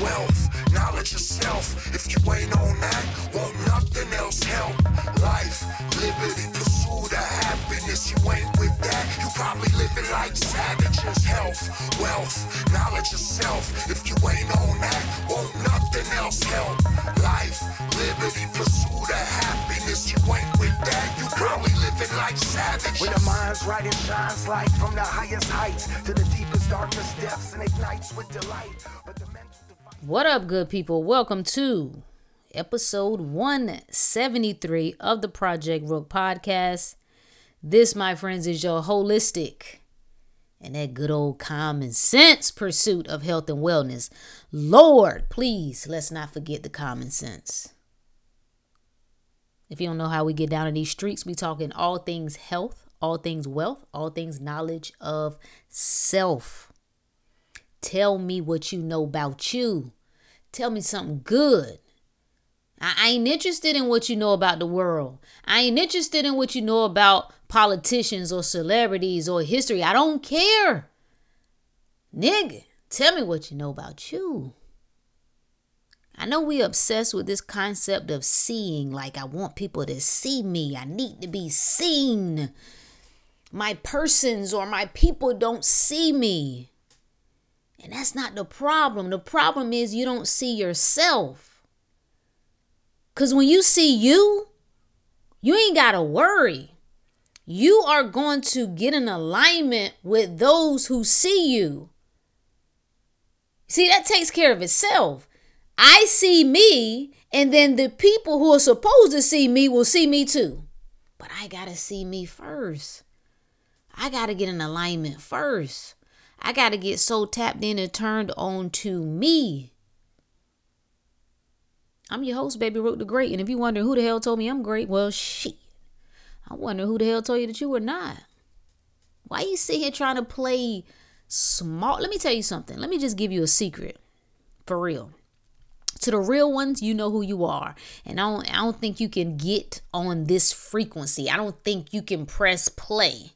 wealth, knowledge yourself. If you ain't on that, won't nothing else help. Life, liberty, pursuit of happiness. You ain't with that, you probably living like savages. Health, wealth, knowledge yourself. If you ain't on that, won't nothing else help. Life, liberty, pursuit of happiness. You ain't with that, you probably living like savages. When the mind's right, it shines light from the highest heights to the deepest, darkest depths and ignites with delight. But the mental What up, good people? Welcome to episode 173 of the Project Root podcast. This, my friends, is your holistic and that good old common sense pursuit of health and wellness. Lord, please, let's not forget the common sense. If you don't know how we get down in these streets, we talking all things health, all things wealth, all things knowledge of self. Tell me what you know about you. Tell me something good. I ain't interested in what you know about the world. I ain't interested in what you know about politicians or celebrities or history. I don't care. Nigga, tell me what you know about you. I know we obsessed with this concept of seeing, like I want people to see me. I need to be seen. My persons or my people don't see me. And that's not the problem. The problem is you don't see yourself. Because when you see you, you ain't got to worry. You are going to get in alignment with those who see you. See, that takes care of itself. I see me, and then the people who are supposed to see me will see me too. But I got to see me first. I got to get in alignment first. I got to get so tapped in and turned on to me. I'm your host, Baby Root the Great. And if you wonder who the hell told me I'm great, well, shit. I wonder who the hell told you that you were not. Why you sit here trying to play smart? Let me tell you something. Let me just give you a secret. For real. To the real ones, you know who you are. And I don't, I don't think you can get on this frequency. I don't think you can press play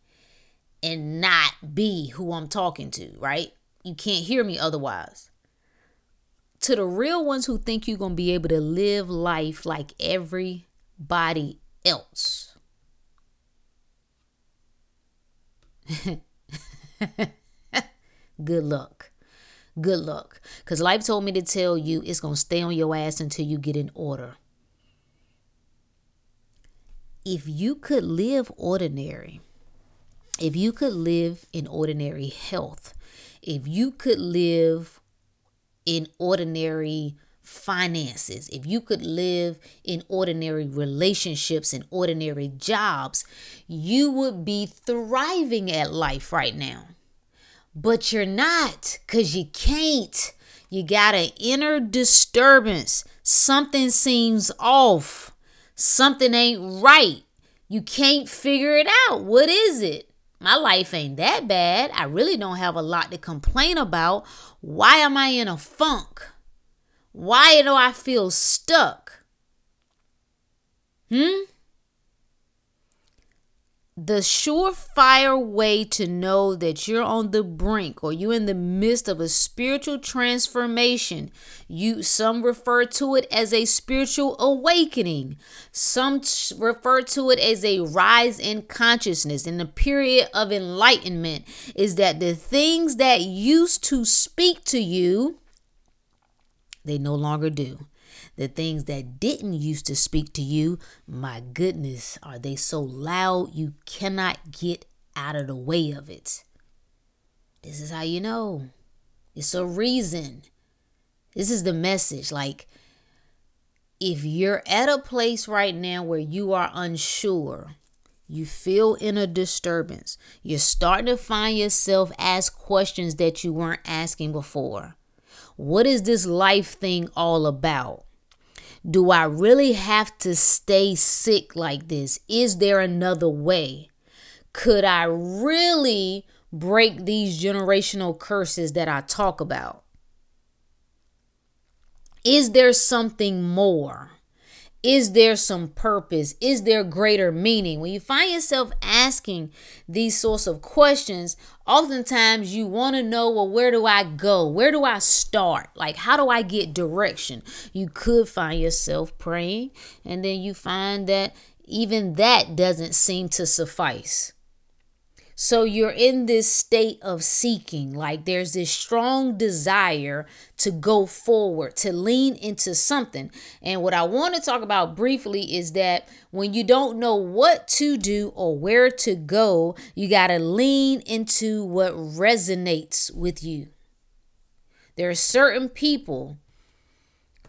and not be who I'm talking to, right? You can't hear me otherwise. To the real ones who think you're going to be able to live life like everybody else. Good luck. Good luck. Because life told me to tell you it's going to stay on your ass until you get in order. If you could live ordinary, if you could live in ordinary health, if you could live in ordinary finances, if you could live in ordinary relationships and ordinary jobs, you would be thriving at life right now. But you're not because you can't. You got an inner disturbance. Something seems off. Something ain't right. You can't figure it out. What is it? My life ain't that bad. I really don't have a lot to complain about. Why am I in a funk? Why do I feel stuck? Hmm? The surefire way to know that you're on the brink or you're in the midst of a spiritual transformation, you some refer to it as a spiritual awakening. Some t- refer to it as a rise in consciousness in the period of enlightenment is that the things that used to speak to you they no longer do. The things that didn't used to speak to you, my goodness, are they so loud you cannot get out of the way of it? This is how you know. It's a reason. This is the message. Like, if you're at a place right now where you are unsure, you feel in a disturbance, you're starting to find yourself ask questions that you weren't asking before. What is this life thing all about? Do I really have to stay sick like this? Is there another way? Could I really break these generational curses that I talk about? Is there something more? Is there some purpose? Is there greater meaning? When you find yourself asking these sorts of questions, oftentimes you want to know, well, where do I go? Where do I start? Like, how do I get direction? You could find yourself praying, and then you find that even that doesn't seem to suffice. So you're in this state of seeking, like there's this strong desire to go forward, to lean into something. And what I want to talk about briefly is that when you don't know what to do or where to go, you got to lean into what resonates with you. There are certain people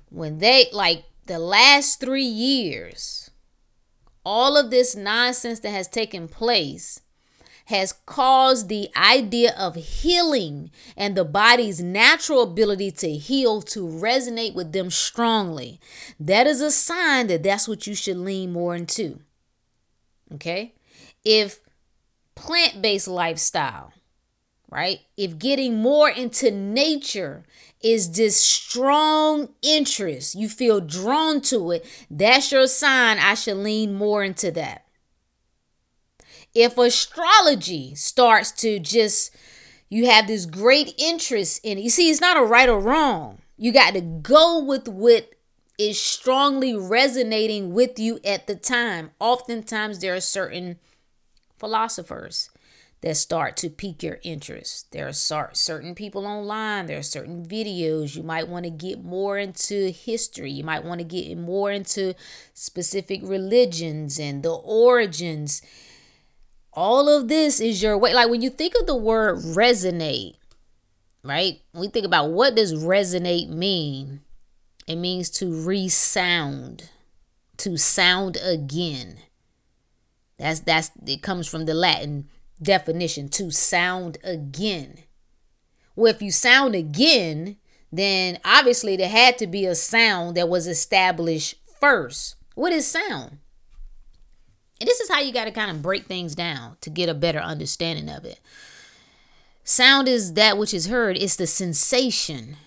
when they like the last 3 years all of this nonsense that has taken place has caused the idea of healing and the body's natural ability to heal to resonate with them strongly. That is a sign that that's what you should lean more into. Okay? If plant based lifestyle, right? If getting more into nature is this strong interest, you feel drawn to it, that's your sign I should lean more into that if astrology starts to just you have this great interest in it. You see, it's not a right or wrong. You got to go with what is strongly resonating with you at the time. Oftentimes, there are certain philosophers that start to pique your interest. There are certain people online, there are certain videos. You might want to get more into history. You might want to get more into specific religions and the origins all of this is your way. Like when you think of the word resonate, right? we think about what does resonate mean? It means to resound, to sound again. That's that's it comes from the Latin definition to sound again. Well, if you sound again, then obviously there had to be a sound that was established first. What is sound? And this is how you got to kind of break things down to get a better understanding of it. Sound is that which is heard, it's the sensation.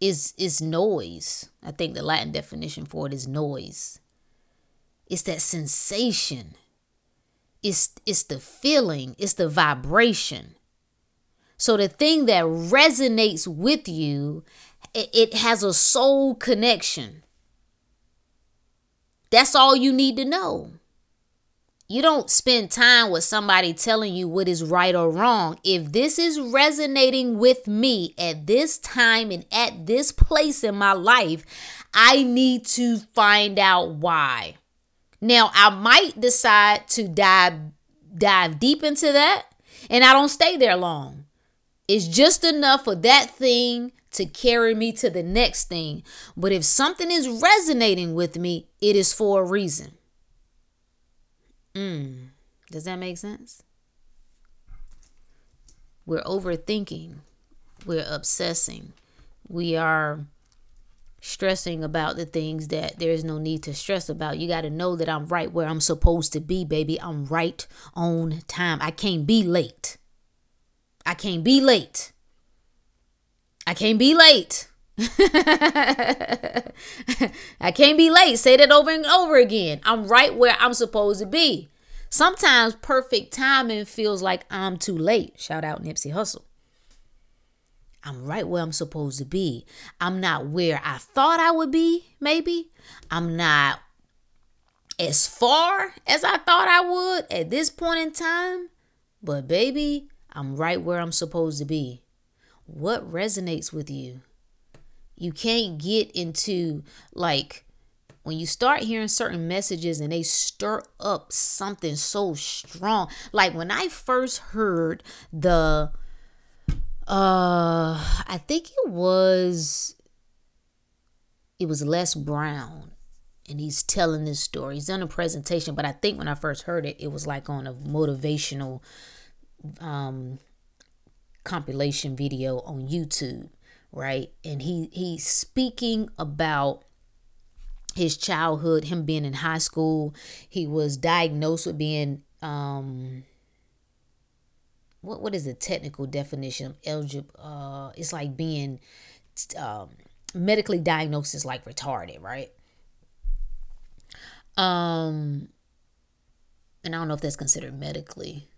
Is is noise. I think the Latin definition for it is noise. It's that sensation. It's it's the feeling, it's the vibration. So the thing that resonates with you, it, it has a soul connection. That's all you need to know. You don't spend time with somebody telling you what is right or wrong. If this is resonating with me at this time and at this place in my life, I need to find out why. Now, I might decide to dive dive deep into that and I don't stay there long. It's just enough for that thing to carry me to the next thing. But if something is resonating with me, it is for a reason. Mm. Does that make sense? We're overthinking. We're obsessing. We are stressing about the things that there is no need to stress about. You got to know that I'm right where I'm supposed to be, baby. I'm right on time. I can't be late. I can't be late. I can't be late. I can't be late. Say that over and over again. I'm right where I'm supposed to be. Sometimes perfect timing feels like I'm too late. Shout out Nipsey Hussle. I'm right where I'm supposed to be. I'm not where I thought I would be, maybe. I'm not as far as I thought I would at this point in time. But, baby, I'm right where I'm supposed to be. What resonates with you? You can't get into like when you start hearing certain messages and they stir up something so strong. Like when I first heard the uh I think it was it was Les Brown and he's telling this story. He's done a presentation, but I think when I first heard it, it was like on a motivational um compilation video on YouTube right? And he he's speaking about his childhood, him being in high school. He was diagnosed with being um what what is the technical definition of eligible uh it's like being um medically diagnosed as like retarded, right? Um, and I don't know if that's considered medically,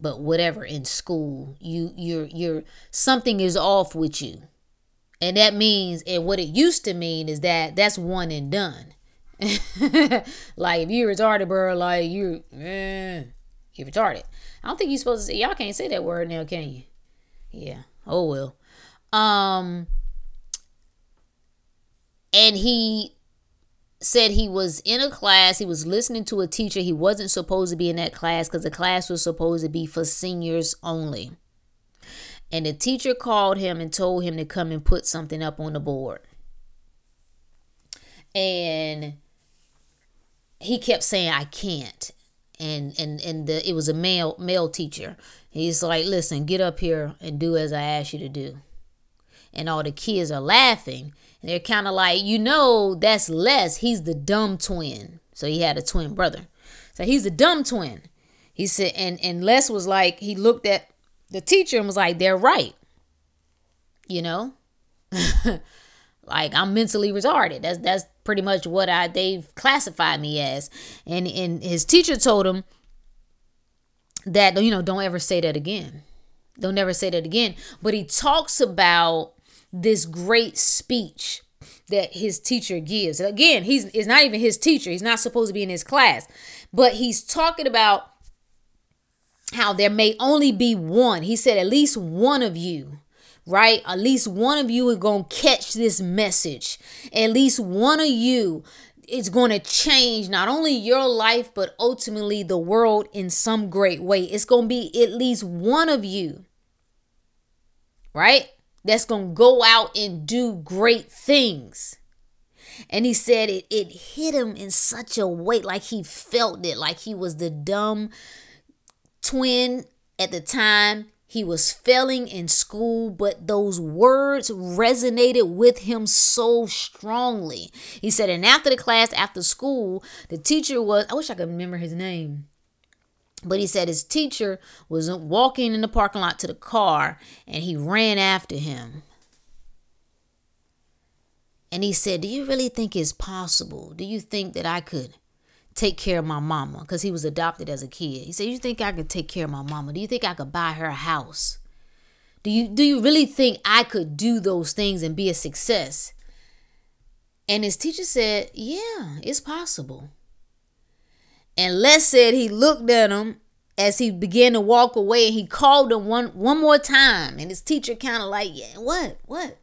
but whatever in school, you you're you're something is off with you. And that means and what it used to mean is that that's one and done. like if you're retarded, bro, like you eh, you're retarded. I don't think you're supposed to say y'all can't say that word now, can you? Yeah. Oh well. Um and he said he was in a class, he was listening to a teacher. He wasn't supposed to be in that class because the class was supposed to be for seniors only. And the teacher called him and told him to come and put something up on the board. And he kept saying, I can't. And and and the, it was a male male teacher. He's like, listen, get up here and do as I ask you to do. And all the kids are laughing And they're kind of like, you know, that's Les. He's the dumb twin. So he had a twin brother. So he's the dumb twin. He said, and and Les was like, he looked at the teacher and was like, they're right. You know, like I'm mentally retarded. That's that's pretty much what I they've classified me as. And and his teacher told him that you know don't ever say that again. Don't never say that again. But he talks about this great speech that his teacher gives. Again, he's is not even his teacher. He's not supposed to be in his class. But he's talking about how there may only be one. He said at least one of you right? At least one of you is going to catch this message. At least one of you is going to change not only your life, but ultimately the world in some great way. It's going to be at least one of you, right? that's going to go out and do great things. And he said it, it hit him in such a way, like he felt it, like he was the dumb twin at the time. He was failing in school, but those words resonated with him so strongly. He said, and after the class, after school, the teacher was, I wish I could remember his name. But he said his teacher was walking in the parking lot to the car and he ran after him. And he said, Do you really think it's possible? Do you think that I could take care of my mama? Because he was adopted as a kid. He said, You think I could take care of my mama? Do you think I could buy her a house? Do you do you really think I could do those things and be a success? And his teacher said, Yeah, it's possible. And Les said he looked at him as he began to walk away and he called him one one more time. And his teacher kind of like, yeah, what? What?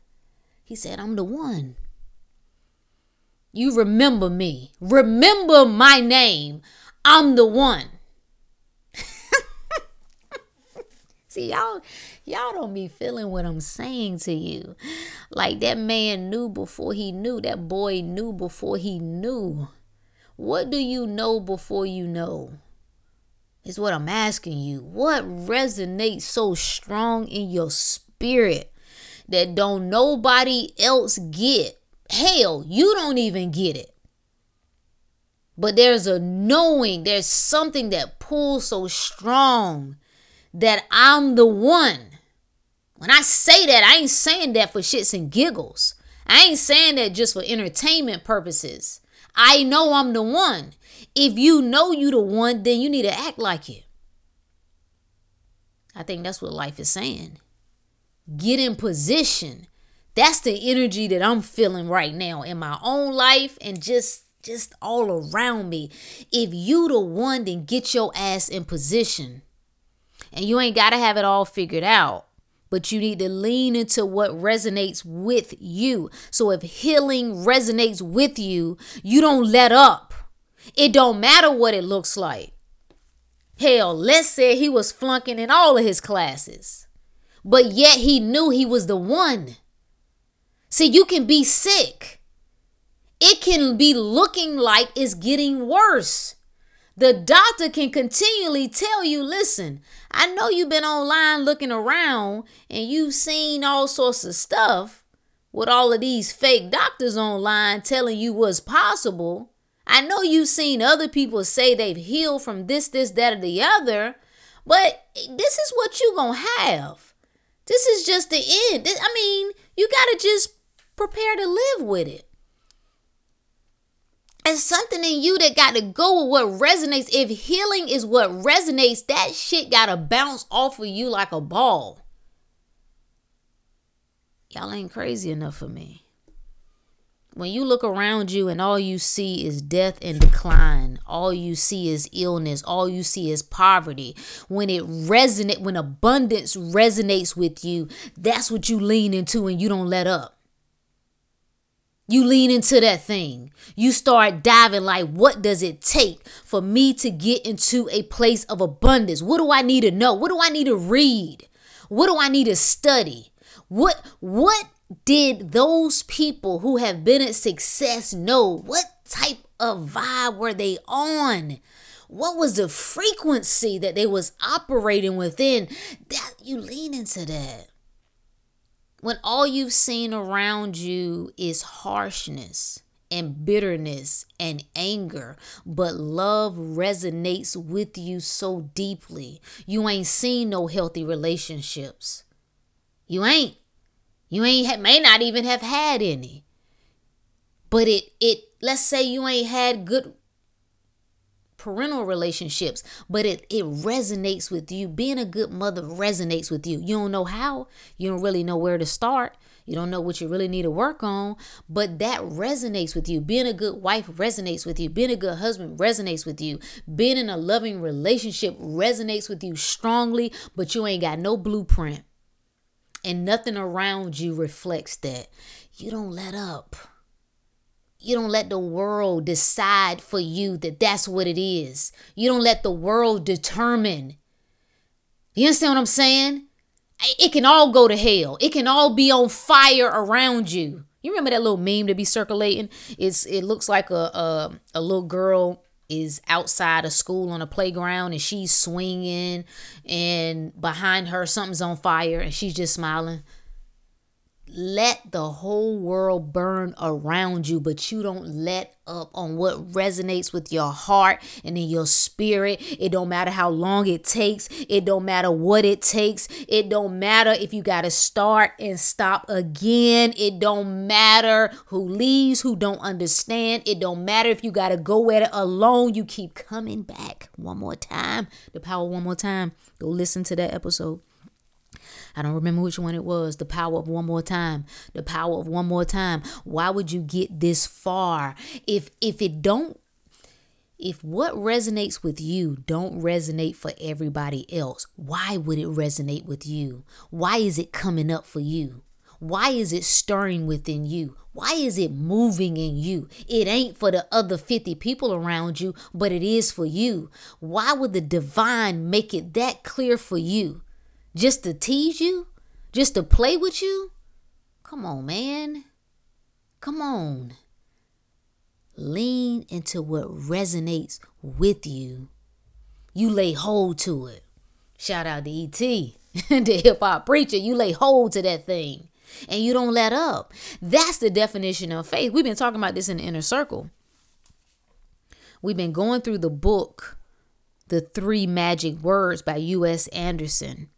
He said, I'm the one. You remember me. Remember my name. I'm the one. See, y'all, y'all don't be feeling what I'm saying to you. Like that man knew before he knew. That boy knew before he knew. What do you know before you know? Is what I'm asking you. What resonates so strong in your spirit that don't nobody else get? Hell, you don't even get it. But there's a knowing, there's something that pulls so strong that I'm the one. When I say that, I ain't saying that for shits and giggles. I ain't saying that just for entertainment purposes. I know I'm the one. If you know you the one, then you need to act like it. I think that's what life is saying. Get in position. That's the energy that I'm feeling right now in my own life and just just all around me. If you the one, then get your ass in position. And you ain't got to have it all figured out but you need to lean into what resonates with you. So if healing resonates with you, you don't let up. It don't matter what it looks like. Hell, let's say he was flunking in all of his classes, but yet he knew he was the one. See, you can be sick. It can be looking like it's getting worse. The doctor can continually tell you, listen, I know you've been online looking around and you've seen all sorts of stuff with all of these fake doctors online telling you what's possible. I know you've seen other people say they've healed from this, this, that, or the other, but this is what you're going to have. This is just the end. I mean, you got to just prepare to live with it. It's something in you that got to go with what resonates. If healing is what resonates, that shit got to bounce off of you like a ball. Y'all ain't crazy enough for me when you look around you and all you see is death and decline all you see is illness all you see is poverty when it resonate when abundance resonates with you that's what you lean into and you don't let up you lean into that thing you start diving like what does it take for me to get into a place of abundance what do i need to know what do i need to read what do i need to study what what did those people who have been at success know? What type of vibe were they on? What was the frequency that they was operating within? That you lean into that. When all you've seen around you is harshness and bitterness and anger, but love resonates with you so deeply. You ain't seen no healthy relationships. You ain't. You ain't may not even have had any. But it it let's say you ain't had good parental relationships, but it it resonates with you. Being a good mother resonates with you. You don't know how, you don't really know where to start. You don't know what you really need to work on, but that resonates with you. Being a good wife resonates with you. Being a good husband resonates with you. Being in a loving relationship resonates with you strongly, but you ain't got no blueprint and nothing around you reflects that, you don't let up. You don't let the world decide for you that that's what it is. You don't let the world determine. You understand what I'm saying? It can all go to hell. It can all be on fire around you. You remember that little meme to be circulating? It's it looks like a a, a little girl is outside of school on a playground and she's swinging and behind her something's on fire and she's just smiling let the whole world burn around you, but you don't let up on what resonates with your heart and in your spirit. It don't matter how long it takes. It don't matter what it takes. It don't matter if you got to start and stop again. It don't matter who leaves, who don't understand. It don't matter if you got to go at it alone. You keep coming back one more time. The power one more time. Go listen to that episode. I don't remember which one it was. The power of one more time. The power of one more time. Why would you get this far if if it don't if what resonates with you don't resonate for everybody else, why would it resonate with you? Why is it coming up for you? Why is it stirring within you? Why is it moving in you? It ain't for the other 50 people around you, but it is for you. Why would the divine make it that clear for you? Just to tease you, just to play with you? Come on, man. Come on. Lean into what resonates with you. You lay hold to it. Shout out to ET, the hip hop preacher. You lay hold to that thing and you don't let up. That's the definition of faith. We've been talking about this in the inner circle. We've been going through the book, The Three Magic Words by U.S. Anderson.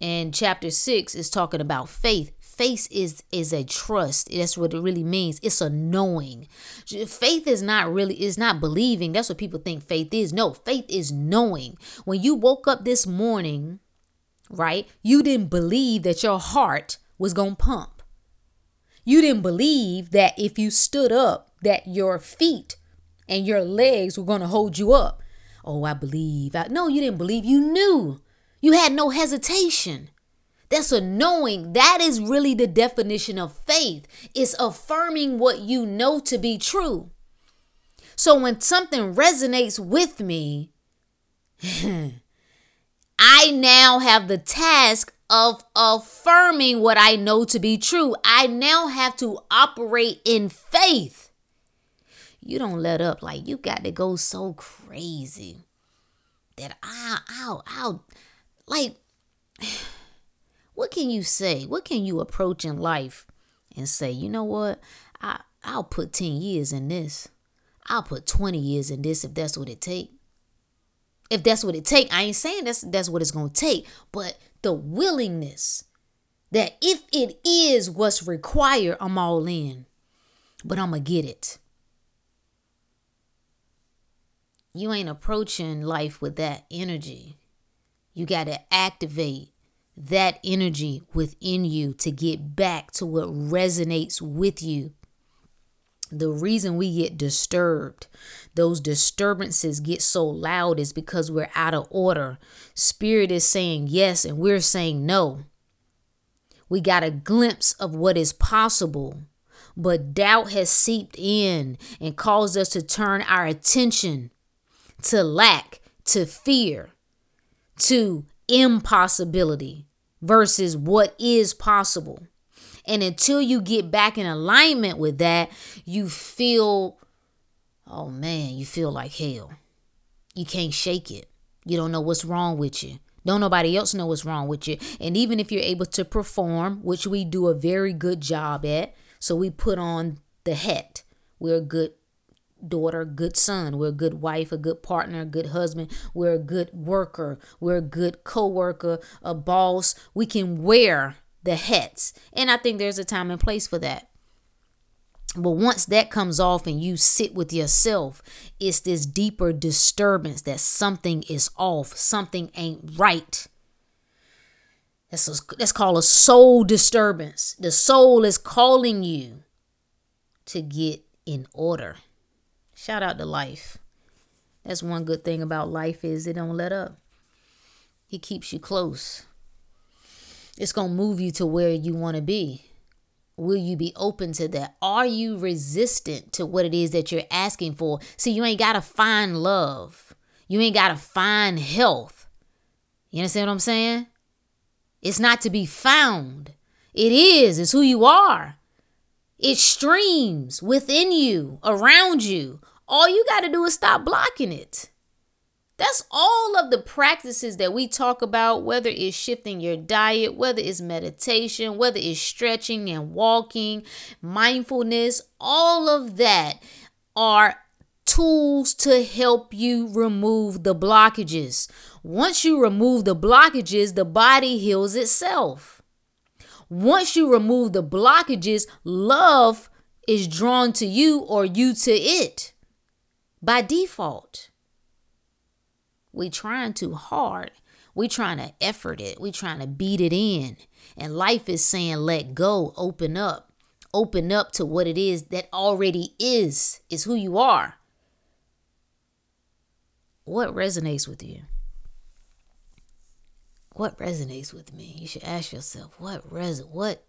And chapter six is talking about faith. Faith is is a trust. That's what it really means. It's a knowing. Faith is not really is not believing. That's what people think faith is. No, faith is knowing. When you woke up this morning, right? You didn't believe that your heart was going to pump. You didn't believe that if you stood up that your feet and your legs were going to hold you up. Oh, I believe. I, no, you didn't believe. You knew. You had no hesitation. That's a knowing. That is really the definition of faith. It's affirming what you know to be true. So when something resonates with me, I now have the task of affirming what I know to be true. I now have to operate in faith. You don't let up like you got to go so crazy that I, I'll, I'll, like, what can you say? What can you approach in life and say, you know what? I, I'll put 10 years in this. I'll put 20 years in this if that's what it take. If that's what it take, I ain't saying that's that's what it's gonna take, but the willingness that if it is what's required, I'm all in. But I'm gonna get it. You ain't approaching life with that energy. You got to activate that energy within you to get back to what resonates with you. The reason we get disturbed, those disturbances get so loud, is because we're out of order. Spirit is saying yes, and we're saying no. We got a glimpse of what is possible, but doubt has seeped in and caused us to turn our attention to lack, to fear, to impossibility versus what is possible. And until you get back in alignment with that, you feel, oh man, you feel like hell. You can't shake it. You don't know what's wrong with you. Don't nobody else know what's wrong with you. And even if you're able to perform, which we do a very good job at, so we put on the hat. We're a good daughter, good son. We're a good wife, a good partner, a good husband. We're a good worker. We're a good co-worker, a boss. We can wear the hats. And I think there's a time and place for that. But once that comes off and you sit with yourself, it's this deeper disturbance that something is off, something ain't right. That's, a, that's called a soul disturbance. The soul is calling you to get in order. Shout out to life. That's one good thing about life is it don't let up. He keeps you close. It's going to move you to where you want to be. Will you be open to that? Are you resistant to what it is that you're asking for? See, you ain't got to find love. You ain't got to find health. You understand what I'm saying? It's not to be found. It is. It's who you are. It streams within you, around you. All you got to do is stop blocking it. That's all of the practices that we talk about, whether it's shifting your diet, whether it's meditation, whether it's stretching and walking, mindfulness, all of that are tools to help you remove the blockages. Once you remove the blockages, the body heals itself. Once you remove the blockages, love is drawn to you or you to it by default. We trying too hard. We trying to effort it. We trying to beat it in. And life is saying let go, open up. Open up to what it is that already is, is who you are. What resonates with you? What resonates with me? You should ask yourself what res what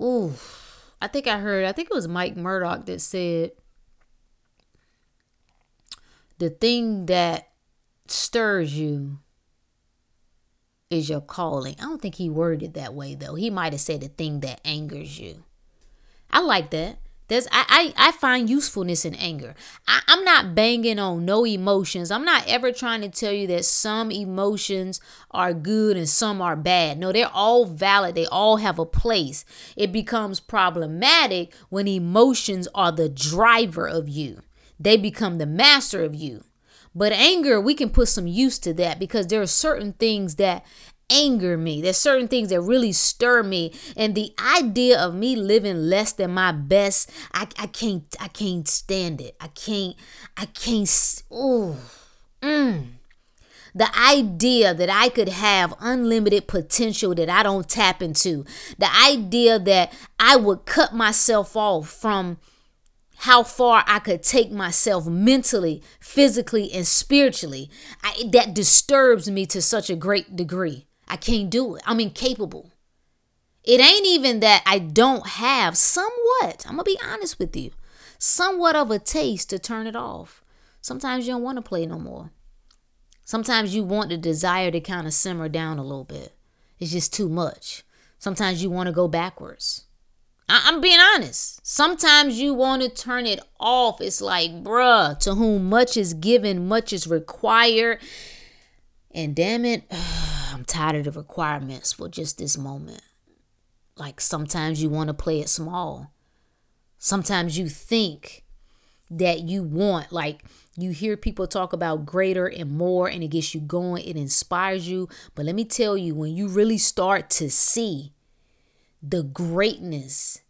ooh I think I heard I think it was Mike Murdock that said the thing that stirs you is your calling. I don't think he worded that way though. He might have said the thing that angers you. I like that. There's I, I, I find usefulness in anger. I, I'm not banging on no emotions. I'm not ever trying to tell you that some emotions are good and some are bad. No, they're all valid. They all have a place. It becomes problematic when emotions are the driver of you. They become the master of you. But anger, we can put some use to that because there are certain things that anger me. There's certain things that really stir me. And the idea of me living less than my best, I, I can't I can't stand it. I can't I can't oh mm. The idea that I could have unlimited potential that I don't tap into. The idea that I would cut myself off from how far I could take myself mentally, physically, and spiritually. I, that disturbs me to such a great degree. I can't do it. I'm incapable. It ain't even that I don't have somewhat, I'm going to be honest with you, somewhat of a taste to turn it off. Sometimes you don't want to play no more. Sometimes you want the desire to kind of simmer down a little bit. It's just too much. Sometimes you want to go backwards. I- am being honest. Sometimes you want to turn it off. It's like, bruh, to whom much is given, much is required. And damn it. Tired of the requirements for just this moment. Like sometimes you want to play it small. Sometimes you think that you want, like, you hear people talk about greater and more, and it gets you going, it inspires you. But let me tell you, when you really start to see the greatness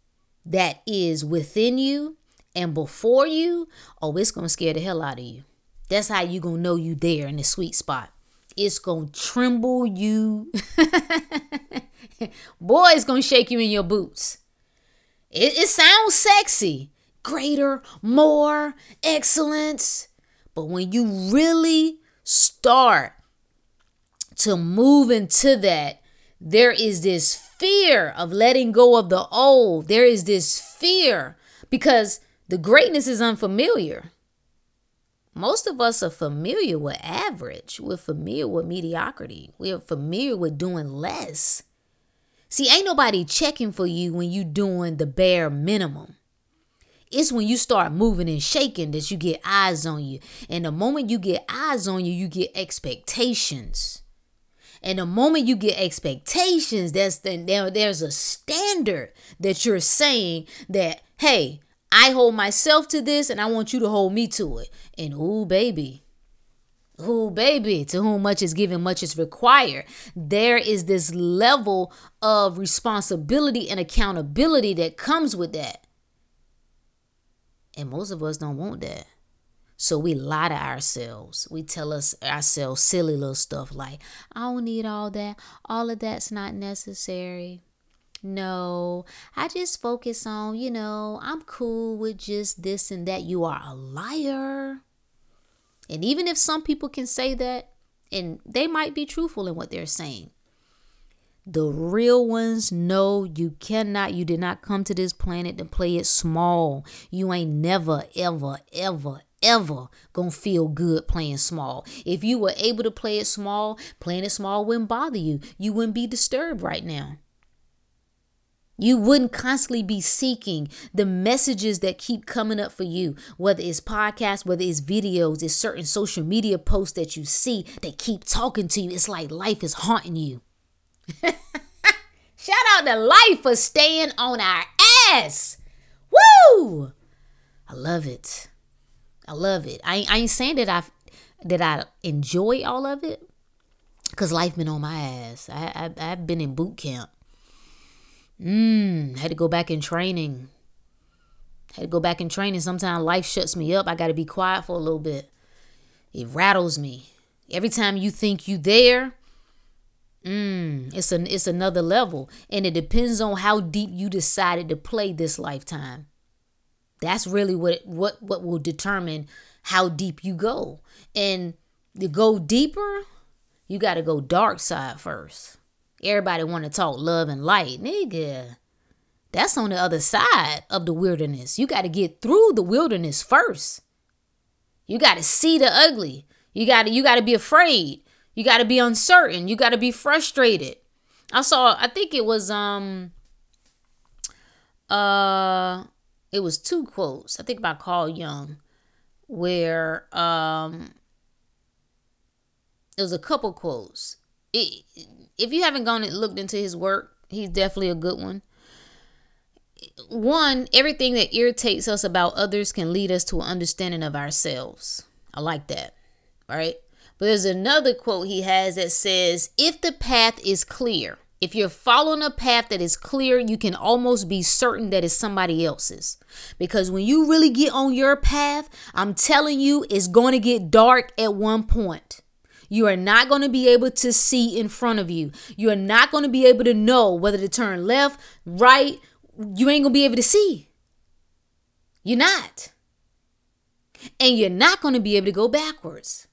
that is within you and before you, oh, it's to scare the hell out of you. That's how you gonna know you there in the sweet spot. It's gonna tremble you. Boy, it's gonna shake you in your boots. It, it sounds sexy. Greater, more, excellence. But when you really start to move into that, there is this fear of letting go of the old. There is this fear because the greatness is unfamiliar. Most of us are familiar with average. We're familiar with mediocrity. We're familiar with doing less. See, ain't nobody checking for you when you doing the bare minimum. It's when you start moving and shaking that you get eyes on you. And the moment you get eyes on you, you get expectations. And the moment you get expectations, that's then there, there's a standard that you're saying that, hey, I hold myself to this and I want you to hold me to it. And oh, baby, oh, baby, to whom much is given, much is required. There is this level of responsibility and accountability that comes with that. And most of us don't want that. So we lie to ourselves. We tell us ourselves silly little stuff like, I don't need all that. All of that's not necessary. No, I just focus on, you know, I'm cool with just this and that. You are a liar. And even if some people can say that, and they might be truthful in what they're saying, the real ones know you cannot, you did not come to this planet to play it small. You ain't never, ever, ever, ever gonna feel good playing small. If you were able to play it small, playing it small wouldn't bother you. You wouldn't be disturbed right now. You wouldn't constantly be seeking the messages that keep coming up for you, whether it's podcasts, whether it's videos, it's certain social media posts that you see that keep talking to you. It's like life is haunting you. Shout out to life for staying on our ass. Woo! I love it. I love it. I, I ain't saying that I that I enjoy all of it, cause life been on my ass. I, I I've been in boot camp. Mmm, had to go back in training. Had to go back in training. Sometimes life shuts me up. I got to be quiet for a little bit. It rattles me. Every time you think you there, mm, it's an it's another level, and it depends on how deep you decided to play this lifetime. That's really what what what will determine how deep you go. And to go deeper, you got to go dark side first. Everybody want to talk love and light, nigga. That's on the other side of the wilderness. You got to get through the wilderness first. You got to see the ugly. You got to you got to be afraid. You got to be uncertain. You got to be frustrated. I saw I think it was um uh it was two quotes. I think about Carl Jung where um it was a couple quotes. It, if you haven't gone and looked into his work, he's definitely a good one. One, everything that irritates us about others can lead us to an understanding of ourselves. I like that. Right? But there's another quote he has that says, If the path is clear, if you're following a path that is clear, you can almost be certain that it's somebody else's. Because when you really get on your path, I'm telling you, it's going to get dark at one point. You are not going to be able to see in front of you. You are not going to be able to know whether to turn left, right. You ain't going to be able to see. You're not. And you're not going to be able to go backwards.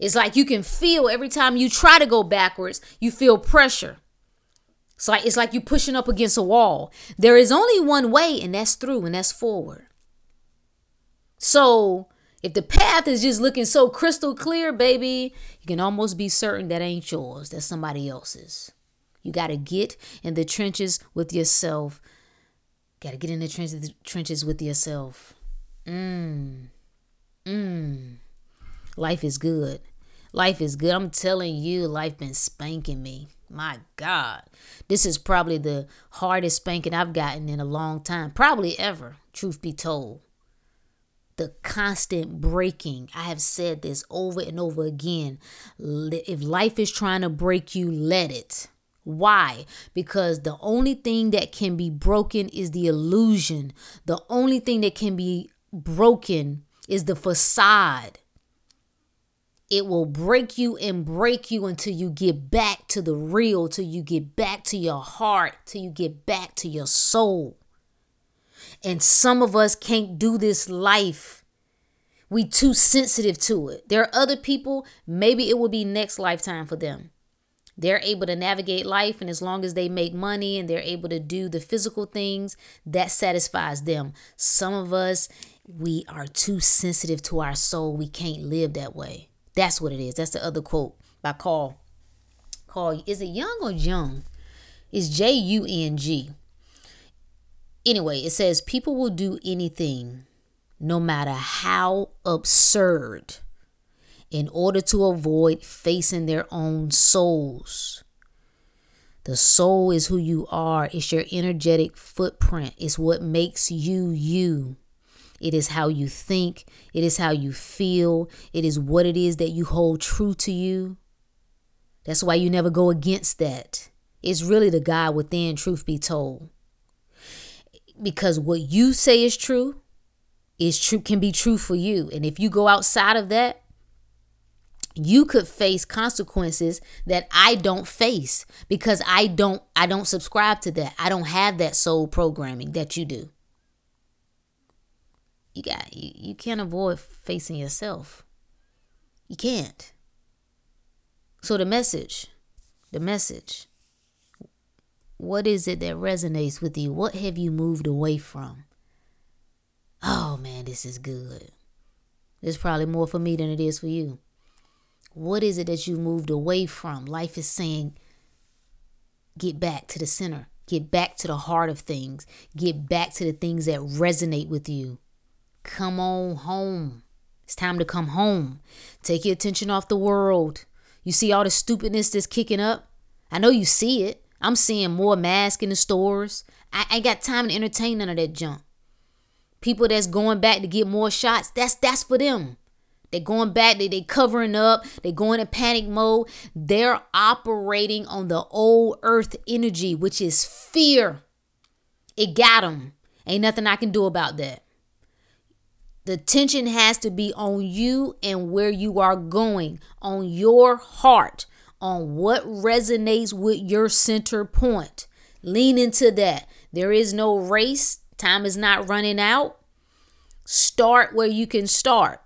It's like you can feel every time you try to go backwards, you feel pressure. It's like it's like you're pushing up against a wall. There is only one way, and that's through, and that's forward. So if the path is just looking so crystal clear, baby, you can almost be certain that ain't yours, that's somebody else's. You got to get in the trenches with yourself. Got to get in the trenches, trenches with yourself. Mmm. Mmm. Life is good. Life is good. I'm telling you, life been spanking me. My God. This is probably the hardest spanking I've gotten in a long time. Probably ever, truth be told the constant breaking. I have said this over and over again. If life is trying to break you, let it. Why? Because the only thing that can be broken is the illusion. The only thing that can be broken is the facade. it will break you and break you until you get back to the real, till you get back to your heart, till you get back to your soul. And some of us can't do this life. We too sensitive to it. There are other people, maybe it will be next lifetime for them. They're able to navigate life, and as long as they make money and they're able to do the physical things, that satisfies them. Some of us, we are too sensitive to our soul. We can't live that way. That's what it is. That's the other quote by Carl. Carl, is it Young or Jung? It's J U N G. Anyway, it says people will do anything, no matter how absurd, in order to avoid facing their own souls. The soul is who you are, it's your energetic footprint, it's what makes you you. It is how you think. It is how you feel. It is what it is that you hold true to you. That's why you never go against that. It's really the God within, truth be told. Because what you say is true is true can be true for you. And if you go outside of that, you could face consequences that I don't face because I don't I don't subscribe to that. I don't have that soul programming that you do you got you, you can't avoid facing yourself. You can't. So the message, the message. What is it that resonates with you? What have you moved away from? Oh man, this is good. It's probably more for me than it is for you. What is it that you moved away from? Life is saying, get back to the center, get back to the heart of things, get back to the things that resonate with you. Come on home. It's time to come home. Take your attention off the world. You see all the stupidness that's kicking up? I know you see it. I'm seeing more masks in the stores. I ain't got time to entertain none of that junk. People that's going back to get more shots, that's that's for them. They're going back, they they covering up, they're going in panic mode. They're operating on the old earth energy, which is fear. It got them. Ain't nothing I can do about that. The tension has to be on you and where you are going, on your heart, on what resonates with your center point. Lean into that. There is no race, time is not running out. Start where you can start.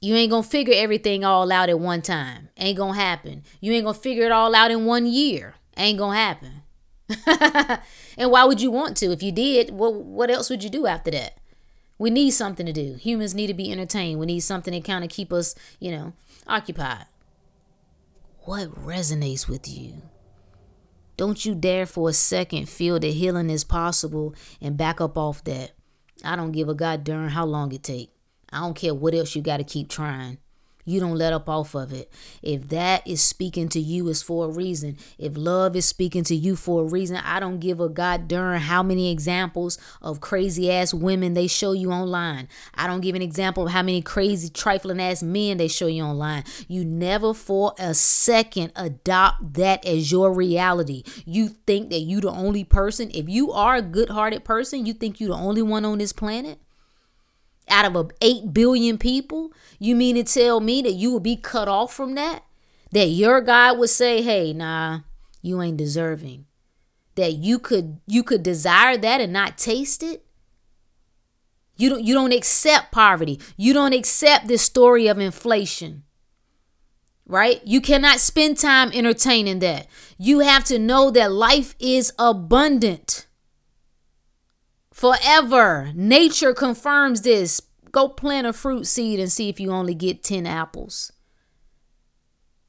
You ain't gonna figure everything all out at one time. Ain't gonna happen. You ain't gonna figure it all out in one year. Ain't gonna happen. and why would you want to? If you did, what what else would you do after that? We need something to do. Humans need to be entertained. We need something to kind of keep us, you know, occupied. What resonates with you? Don't you dare for a second feel that healing is possible and back up off that. I don't give a god darn how long it take. I don't care what else you got to keep trying you don't let up off of it. If that is speaking to you, is for a reason. If love is speaking to you for a reason, I don't give a god darn how many examples of crazy ass women they show you online. I don't give an example of how many crazy trifling ass men they show you online. You never for a second adopt that as your reality. You think that you the only person. If you are a good-hearted person, you think you're the only one on this planet out of a 8 billion people you mean to tell me that you would be cut off from that? That your god would say hey nah you ain't deserving. That you could you could desire that and not taste it? You don't you don't accept poverty. You don't accept this story of inflation right? You cannot spend time entertaining that. You have to know that life is abundant forever. Nature confirms this. Go plant a fruit seed and see if you only get 10 apples.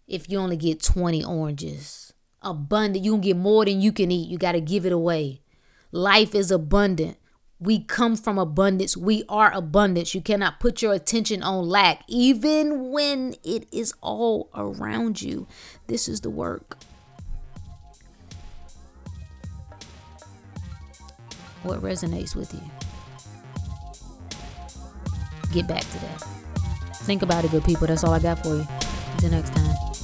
If you only get 20 oranges. Abundant. You can get more than you can eat. You got to give it away. Life is abundant. We come from abundance. We are abundance. You cannot put your attention on lack, even when it is all around you. This is the work. What resonates with you. Get back to that. Think about it, good people. That's all I got for you. Until next time.